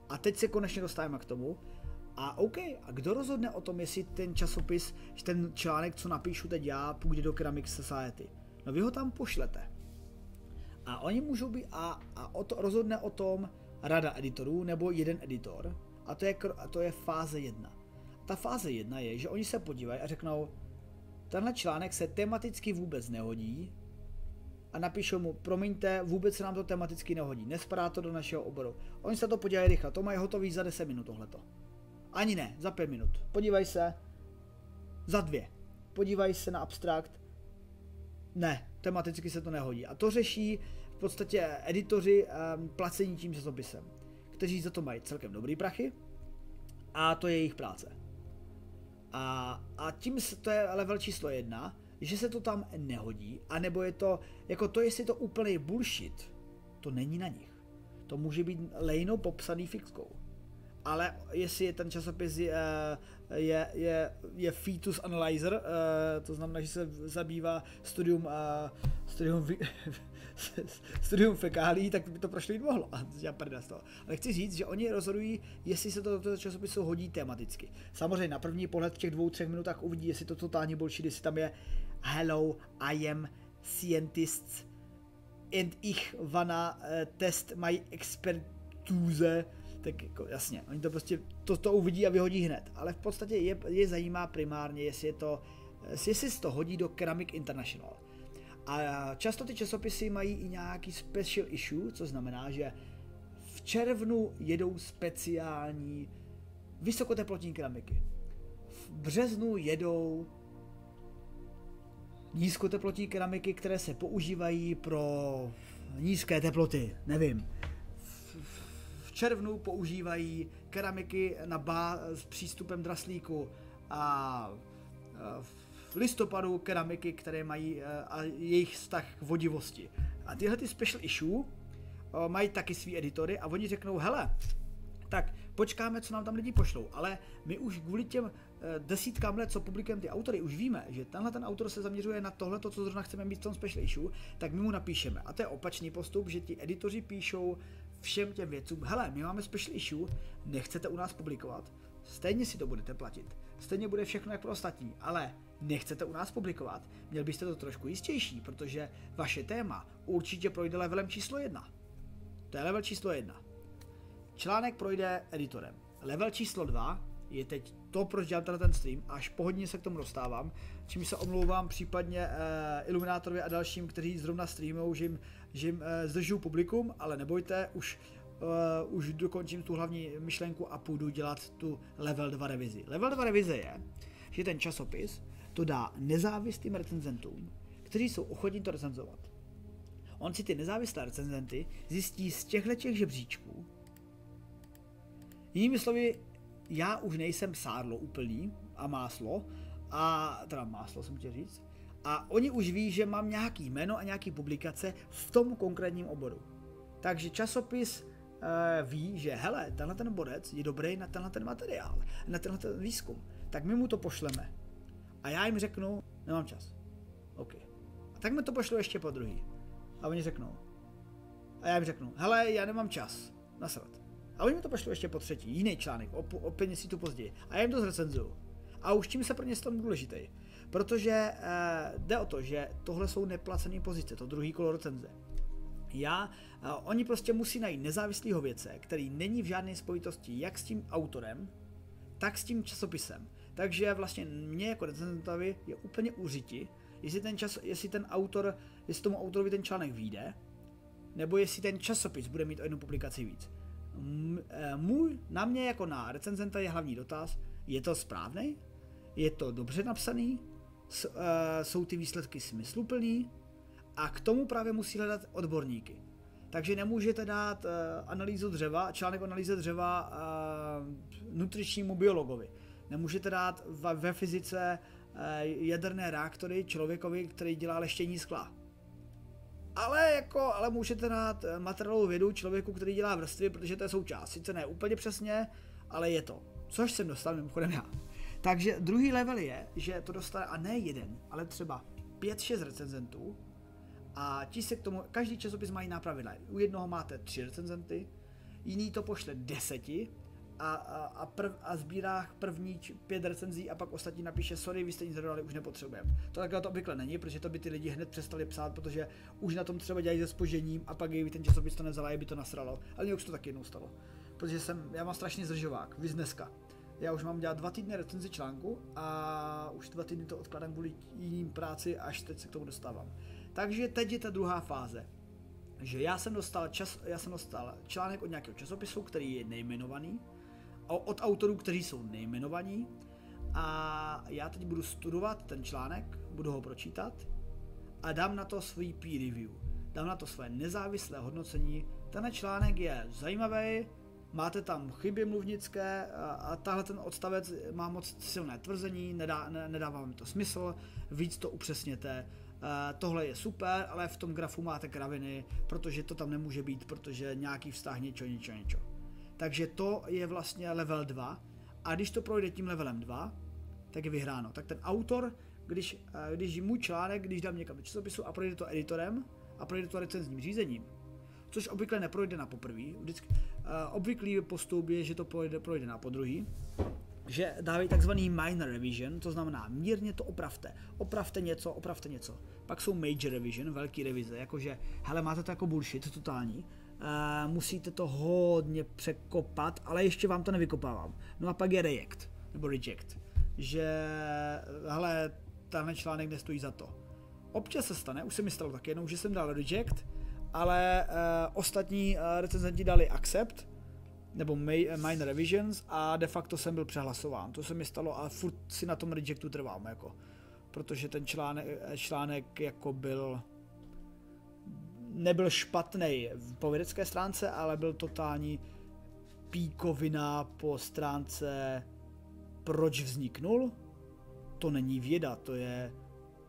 A teď se konečně dostáváme k tomu, a OK, a kdo rozhodne o tom, jestli ten časopis, ten článek, co napíšu teď já, půjde do Ceramic Society? No vy ho tam pošlete. A oni můžou být, a, a o to, rozhodne o tom rada editorů nebo jeden editor, a to je, a to je fáze jedna. Ta fáze jedna je, že oni se podívají a řeknou, tenhle článek se tematicky vůbec nehodí a napíšou mu, promiňte, vůbec se nám to tematicky nehodí, nespadá to do našeho oboru. Oni se to podívají rychle, to mají hotový za 10 minut tohleto. Ani ne, za 5 minut. Podívej se, za dvě. Podívají se na abstrakt, ne, tematicky se to nehodí. A to řeší v podstatě editoři um, placení tím časopisem, kteří za to mají celkem dobrý prachy a to je jejich práce. A, a tím to je level číslo jedna, že se to tam nehodí, anebo je to, jako to, jestli je to úplný bullshit, to není na nich. To může být lejno popsaný fixkou. ale jestli ten časopis je, je, je, je fetus analyzer, eh, to znamená, že se zabývá studium, eh, studium, *laughs* studium fekálí, tak by to prošlo jít mohlo. Já z toho. Ale chci říct, že oni rozhodují, jestli se to do toho časopisu hodí tematicky. Samozřejmě na první pohled v těch dvou, třech minutách uvidí, jestli to totální bullshit, jestli tam je Hello, I am scientists and ich wanna uh, test my expertise tak jako jasně, oni to prostě to, to uvidí a vyhodí hned. Ale v podstatě je, je zajímá primárně, jestli je to, jestli se to hodí do Ceramic International. A často ty časopisy mají i nějaký special issue, co znamená, že v červnu jedou speciální vysokoteplotní keramiky. V březnu jedou nízkoteplotní keramiky, které se používají pro nízké teploty, nevím červnu používají keramiky na bá s přístupem draslíku a v listopadu keramiky, které mají a jejich vztah k vodivosti. A tyhle ty special issue mají taky svý editory a oni řeknou, hele, tak počkáme, co nám tam lidi pošlou, ale my už kvůli těm eh, desítkám let, co publikujeme ty autory, už víme, že tenhle ten autor se zaměřuje na tohle, co zrovna chceme mít v tom special issue, tak my mu napíšeme. A to je opačný postup, že ti editoři píšou všem těm věcům, hele, my máme special issue, nechcete u nás publikovat, stejně si to budete platit, stejně bude všechno jak pro ostatní, ale nechcete u nás publikovat, měl byste to trošku jistější, protože vaše téma určitě projde levelem číslo jedna. To je level číslo jedna. Článek projde editorem. Level číslo 2 je teď to, proč dělám ten stream, až po hodině se k tomu dostávám, čím se omlouvám případně uh, Iluminátorovi a dalším, kteří zrovna streamují, že jim, že jim uh, zdržuju publikum, ale nebojte, už, uh, už dokončím tu hlavní myšlenku a půjdu dělat tu level 2 revizi. Level 2 revize je, že ten časopis to dá nezávislým recenzentům, kteří jsou ochotní to recenzovat. On si ty nezávislé recenzenty zjistí z těchto těch žebříčků, Jinými slovy, já už nejsem sádlo úplný a máslo, a teda máslo jsem chtěl říct, a oni už ví, že mám nějaký jméno a nějaký publikace v tom konkrétním oboru. Takže časopis e, ví, že hele, tenhle ten bodec je dobrý na tenhle ten materiál, na tenhle ten výzkum, tak my mu to pošleme. A já jim řeknu, nemám čas. OK. A tak mi to pošlu ještě po druhý. A oni řeknou. A já jim řeknu, hele, já nemám čas. Nasrat. A oni mi to pošlou ještě po třetí, jiný článek, o, o pět měsíců později. A já jim to zrecenzuju. A už tím se pro ně stanu důležitý. Protože eh, jde o to, že tohle jsou neplacené pozice, to druhý kolo recenze. Já, eh, oni prostě musí najít nezávislého věce, který není v žádné spojitosti jak s tím autorem, tak s tím časopisem. Takže vlastně mě jako recenzentovi je úplně užití, jestli ten, čas, jestli ten autor, jestli tomu autorovi ten článek vyjde, nebo jestli ten časopis bude mít o jednu publikaci víc. Eh, můj, na mě jako na recenzenta je hlavní dotaz, je to správný? Je to dobře napsaný? Uh, jsou ty výsledky smysluplný? A k tomu právě musí hledat odborníky. Takže nemůžete dát uh, analýzu dřeva, článek analýze dřeva uh, nutričnímu biologovi. Nemůžete dát ve, fyzice jaderné reaktory člověkovi, který dělá leštění skla ale jako, ale můžete dát eh, materiálovou vědu člověku, který dělá vrstvy, protože to je součást. Sice ne úplně přesně, ale je to. Což jsem dostal mimochodem já. Takže druhý level je, že to dostane a ne jeden, ale třeba 5-6 recenzentů a ti se k tomu, každý časopis má jiná pravidla. U jednoho máte 3 recenzenty, jiný to pošle deseti a, a, a, prv, a sbírá první pět recenzí a pak ostatní napíše, sorry, vy jste nic nedodali, už nepotřebujeme. To takhle to obvykle není, protože to by ty lidi hned přestali psát, protože už na tom třeba dělají se spožením a pak by ten časopis to nevzal a by to nasralo. Ale mě už to taky jednou stalo. Protože jsem, já mám strašně zdržovák, víc dneska. Já už mám dělat dva týdny recenzi článku a už dva týdny to odkladám kvůli jiným práci, až teď se k tomu dostávám. Takže teď je ta druhá fáze že já jsem dostal, čas, já jsem dostal článek od nějakého časopisu, který je nejmenovaný, od autorů, kteří jsou nejmenovaní. A já teď budu studovat ten článek, budu ho pročítat a dám na to svůj peer review. Dám na to své nezávislé hodnocení. Ten článek je zajímavý, máte tam chyby mluvnické a tahle ten odstavec má moc silné tvrzení, nedá, ne, nedává mi to smysl, víc to upřesněte. tohle je super, ale v tom grafu máte kraviny, protože to tam nemůže být, protože nějaký vztah něčo, něčo, něčo. Takže to je vlastně level 2. A když to projde tím levelem 2, tak je vyhráno. Tak ten autor, když, eh, když můj článek, když dám někam do časopisu a projde to editorem a projde to recenzním řízením, což obvykle neprojde na poprvé, vždycky, uh, obvyklý postup je, že to projde, projde na podruhý, že dávají takzvaný minor revision, to znamená mírně to opravte. Opravte něco, opravte něco. Pak jsou major revision, velký revize, jakože, hele, máte to jako bullshit totální, uh, musíte to hodně překopat, ale ještě vám to nevykopávám. No a pak je reject, nebo reject, že, hele, tenhle článek nestojí za to. Občas se stane, už se mi stalo tak jednou, že jsem dal reject, ale uh, ostatní uh, recenzenti dali accept, nebo minor revisions a de facto jsem byl přehlasován. To se mi stalo a furt si na tom rejectu trvám, jako. Protože ten článek, článek jako byl nebyl špatný v vědecké stránce, ale byl totální píkovina po stránce proč vzniknul. To není věda, to je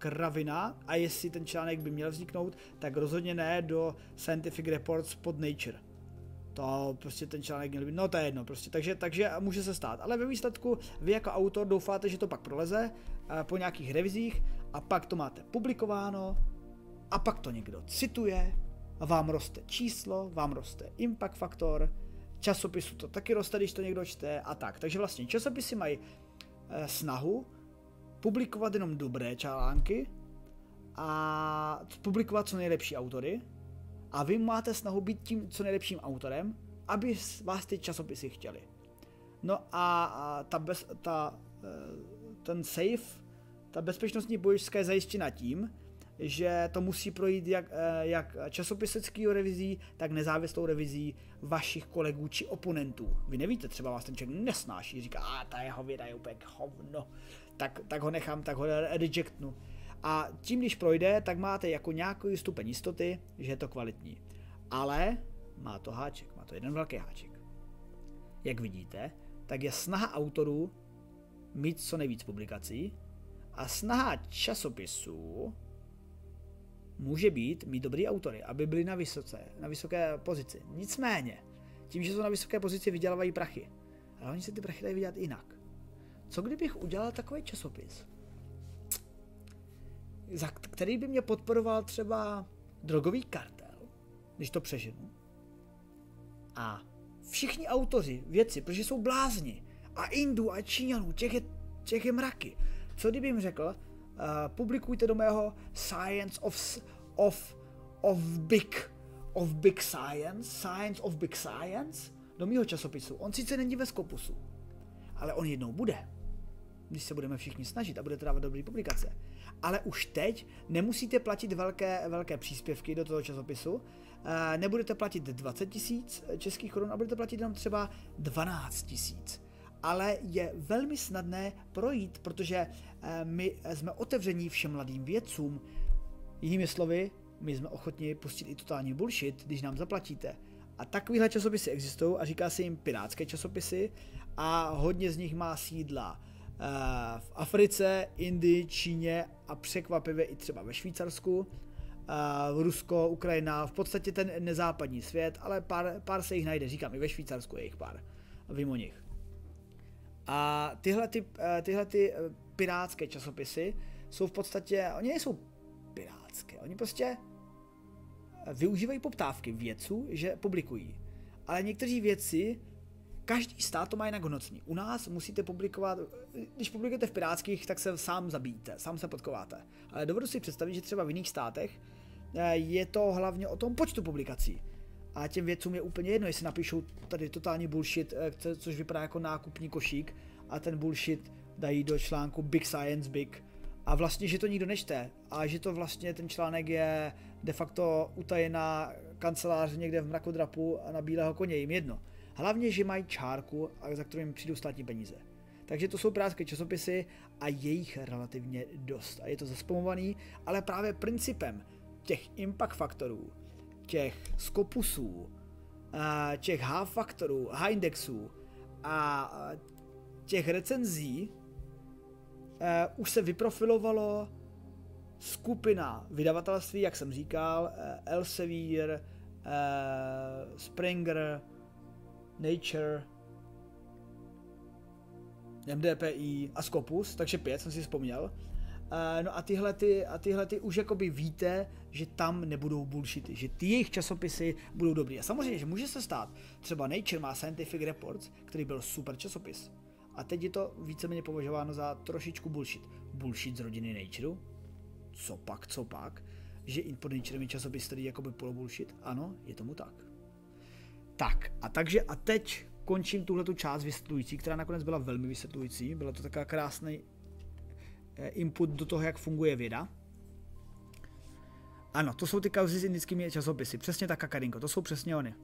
kravina a jestli ten článek by měl vzniknout, tak rozhodně ne do Scientific Reports pod Nature. To prostě ten článek měl být, no to je jedno prostě, takže, takže může se stát, ale ve výsledku vy jako autor doufáte, že to pak proleze eh, po nějakých revizích a pak to máte publikováno a pak to někdo cituje vám roste číslo, vám roste impact faktor, časopisu to taky roste, když to někdo čte a tak. Takže vlastně časopisy mají eh, snahu publikovat jenom dobré články a publikovat co nejlepší autory, a vy máte snahu být tím co nejlepším autorem, aby vás ty časopisy chtěli. No a, ta, bez, ta, eh, ten safe, ta bezpečnostní bojišťka je zajištěna tím, že to musí projít jak, eh, jak časopisecký revizí, tak nezávislou revizí vašich kolegů či oponentů. Vy nevíte, třeba vás ten člověk nesnáší, říká, a ta jeho věda je úplně hovno, tak, tak ho nechám, tak ho rejectnu. A tím, když projde, tak máte jako nějaký stupeň jistoty, že je to kvalitní. Ale má to háček, má to jeden velký háček. Jak vidíte, tak je snaha autorů mít co nejvíc publikací a snaha časopisů může být mít dobrý autory, aby byli na, vysoce, na vysoké pozici. Nicméně, tím, že jsou na vysoké pozici, vydělávají prachy. Ale oni se ty prachy dají vydělat jinak. Co kdybych udělal takový časopis, za který by mě podporoval třeba drogový kartel, když to přeženu. A všichni autoři, věci, protože jsou blázni, a Indů a Číňanů, těch je, těch je mraky. Co kdyby jim řekl, uh, publikujte do mého Science of, of, of Big, of Big Science, Science of Big Science, do mého časopisu. On sice není ve Skopusu, ale on jednou bude, když se budeme všichni snažit a budete dávat dobré publikace ale už teď nemusíte platit velké, velké příspěvky do toho časopisu, eh, nebudete platit 20 tisíc českých korun a budete platit jenom třeba 12 tisíc. Ale je velmi snadné projít, protože eh, my jsme otevření všem mladým vědcům. Jinými slovy, my jsme ochotni pustit i totální bullshit, když nám zaplatíte. A takovýhle časopisy existují a říká se jim pirátské časopisy a hodně z nich má sídla v Africe, Indii, Číně a překvapivě i třeba ve Švýcarsku, uh, Rusko, Ukrajina, v podstatě ten nezápadní svět, ale pár, pár se jich najde, říkám, i ve Švýcarsku je jich pár, vím o nich. A tyhle, ty, eh, tyhle ty pirátské časopisy jsou v podstatě, oni nejsou pirátské, oni prostě využívají poptávky vědců, že publikují. Ale někteří věci Každý stát to má jinak hodnocení. U nás musíte publikovat, když publikujete v pirátských, tak se sám zabíjíte, sám se podkováte. Ale dovedu si představit, že třeba v jiných státech eh, je to hlavně o tom počtu publikací. A těm vědcům je úplně jedno, jestli napíšou tady totální bullshit, eh, což vypadá jako nákupní košík, a ten bullshit dají do článku Big Science Big. A vlastně, že to nikdo nečte. A že to vlastně ten článek je de facto utajená kancelář někde v mrakodrapu a na bílého koně, jim jedno. Hlavně, že mají čárku, za kterou jim přijdou státní peníze. Takže to jsou pirátské časopisy a je jich relativně dost. A je to zaspomovaný, ale právě principem těch impact faktorů, těch skopusů, těch H-faktorů, H-indexů a těch recenzí už se vyprofilovalo skupina vydavatelství, jak jsem říkal, Elsevier, Springer, Nature, MDPI a Scopus, takže pět jsem si vzpomněl. Uh, no a tyhle, ty, a tyhle ty už jakoby víte, že tam nebudou bullshity, že ty jejich časopisy budou dobrý. A samozřejmě, že může se stát, třeba Nature má Scientific Reports, který byl super časopis. A teď je to víceméně považováno za trošičku bullshit. Bullshit z rodiny Nature? Co pak, co pak? Že pod Nature je časopis, který jakoby polo bullshit? Ano, je tomu tak. Tak, a takže a teď končím tuhle část vysvětlující, která nakonec byla velmi vysvětlující. Byla to taková krásný eh, input do toho, jak funguje věda. Ano, to jsou ty kauzy s indickými časopisy. Přesně tak, Kakadinko, to jsou přesně oni.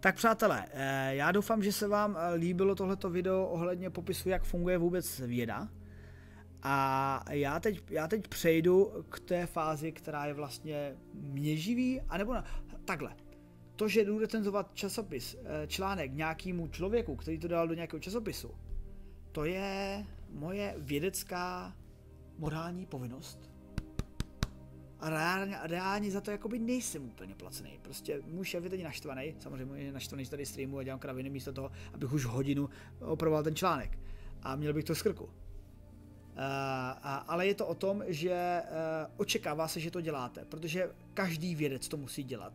Tak přátelé, eh, já doufám, že se vám eh, líbilo tohleto video ohledně popisu, jak funguje vůbec věda. A já teď, já teď přejdu k té fázi, která je vlastně mě živí, anebo na, takhle to, že jdu recenzovat časopis, eh, článek nějakému člověku, který to dal do nějakého časopisu, to je moje vědecká morální povinnost. A reálně, reálně za to jakoby nejsem úplně placený. Prostě muž je teď naštvaný, samozřejmě je naštvaný, že tady streamu a dělám kraviny místo toho, abych už hodinu opravoval ten článek. A měl bych to z krku. Uh, a, ale je to o tom, že uh, očekává se, že to děláte, protože každý vědec to musí dělat.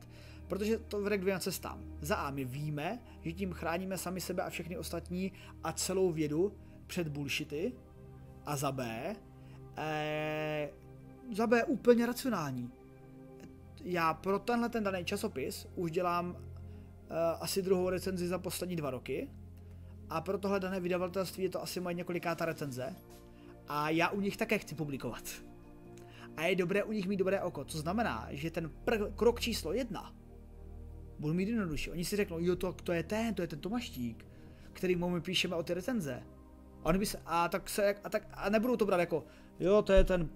Protože to vede k dvěma cestám. Za A my víme, že tím chráníme sami sebe a všechny ostatní a celou vědu před bullshity. A za B, eh, za B úplně racionální. Já pro tenhle ten daný časopis už dělám eh, asi druhou recenzi za poslední dva roky. A pro tohle dané vydavatelství je to asi moje několikátá recenze. A já u nich také chci publikovat. A je dobré u nich mít dobré oko, co znamená, že ten pr- krok číslo jedna budu mít jednodušší. Oni si řeknou, jo, to, to je ten, to je ten Tomaštík, který mu my píšeme o ty recenze. A, oni by se, a, tak se, a, tak, a nebudou to brát jako, jo, to je ten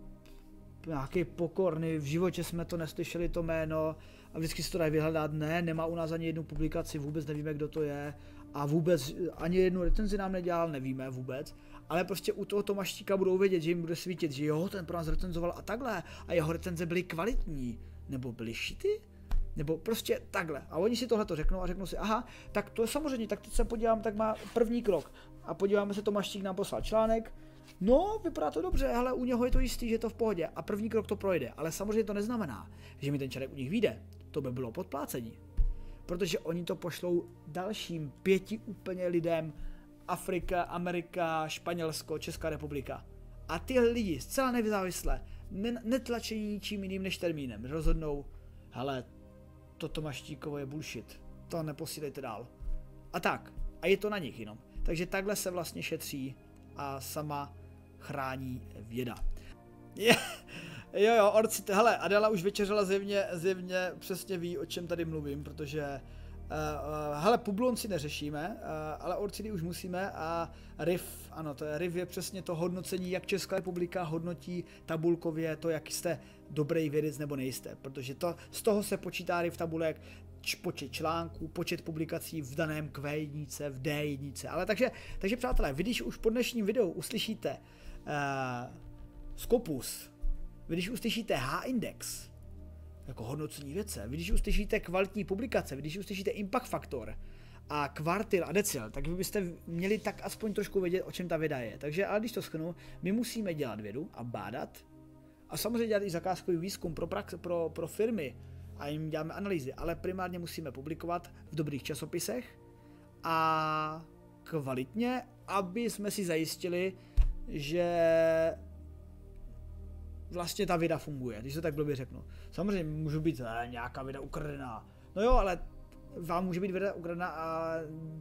nějaký pokorný, v životě jsme to neslyšeli to jméno a vždycky si to dají vyhledat, ne, nemá u nás ani jednu publikaci, vůbec nevíme, kdo to je a vůbec ani jednu recenzi nám nedělal, nevíme vůbec, ale prostě u toho Tomaštíka budou vědět, že jim bude svítit, že jo, ten pro nás recenzoval a takhle a jeho recenze byly kvalitní, nebo byly šity, nebo prostě takhle. A oni si tohle to řeknou a řeknou si, aha, tak to je samozřejmě, tak teď se podívám, tak má první krok. A podíváme se, Tomáštík nám poslal článek, No, vypadá to dobře, ale u něho je to jistý, že je to v pohodě a první krok to projde, ale samozřejmě to neznamená, že mi ten článek u nich vyjde. To by bylo podplácení. Protože oni to pošlou dalším pěti úplně lidem Afrika, Amerika, Španělsko, Česká republika. A ty lidi zcela nezávisle, netlačení ničím jiným než termínem, rozhodnou, hele, toto maštíkovo je bullshit, to neposílejte dál. A tak, a je to na nich jenom. Takže takhle se vlastně šetří a sama chrání věda. Je, jo, jo, orci, hele, Adela už večeřela zjevně, zjevně přesně ví, o čem tady mluvím, protože Uh, uh, hele, Publonci neřešíme, uh, ale Orcidy už musíme a RIF, ano, to je RIF je přesně to hodnocení, jak Česká republika hodnotí tabulkově to, jak jste dobrý vědec nebo nejste, protože to, z toho se počítá RIF tabulek, č, počet článků, počet publikací v daném Q1, v D1, ale takže, takže přátelé, vy když už po dnešním videu uslyšíte uh, Scopus, vy když uslyšíte H-index, jako hodnocení věce. Vy když uslyšíte kvalitní publikace, vy když uslyšíte impact faktor a kvartil a decil, tak vy byste měli tak aspoň trošku vědět, o čem ta věda je. Takže, ale když to schnu, my musíme dělat vědu a bádat a samozřejmě dělat i zakázkový výzkum pro, prax, pro, pro firmy a jim děláme analýzy, ale primárně musíme publikovat v dobrých časopisech a kvalitně, aby jsme si zajistili, že vlastně ta věda funguje, když to tak blbě řeknu. Samozřejmě můžu být eh, nějaká věda ukradená. No jo, ale vám může být věda ukradená a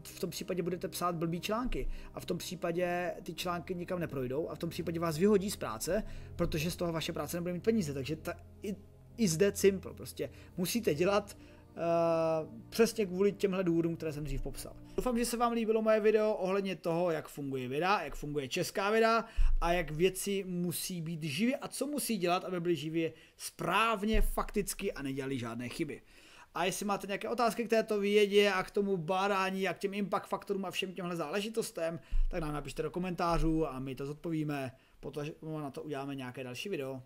v tom případě budete psát blbý články a v tom případě ty články nikam neprojdou a v tom případě vás vyhodí z práce, protože z toho vaše práce nebude mít peníze. Takže ta, i zde simple, prostě musíte dělat Uh, přesně kvůli těmhle důvodům, které jsem dřív popsal. Doufám, že se vám líbilo moje video ohledně toho, jak funguje věda, jak funguje česká věda a jak věci musí být živě a co musí dělat, aby byly živě správně, fakticky a nedělali žádné chyby. A jestli máte nějaké otázky k této vědě a k tomu bádání a k těm impact faktorům a všem těmhle záležitostem, tak nám napište do komentářů a my to zodpovíme, protože na to uděláme nějaké další video.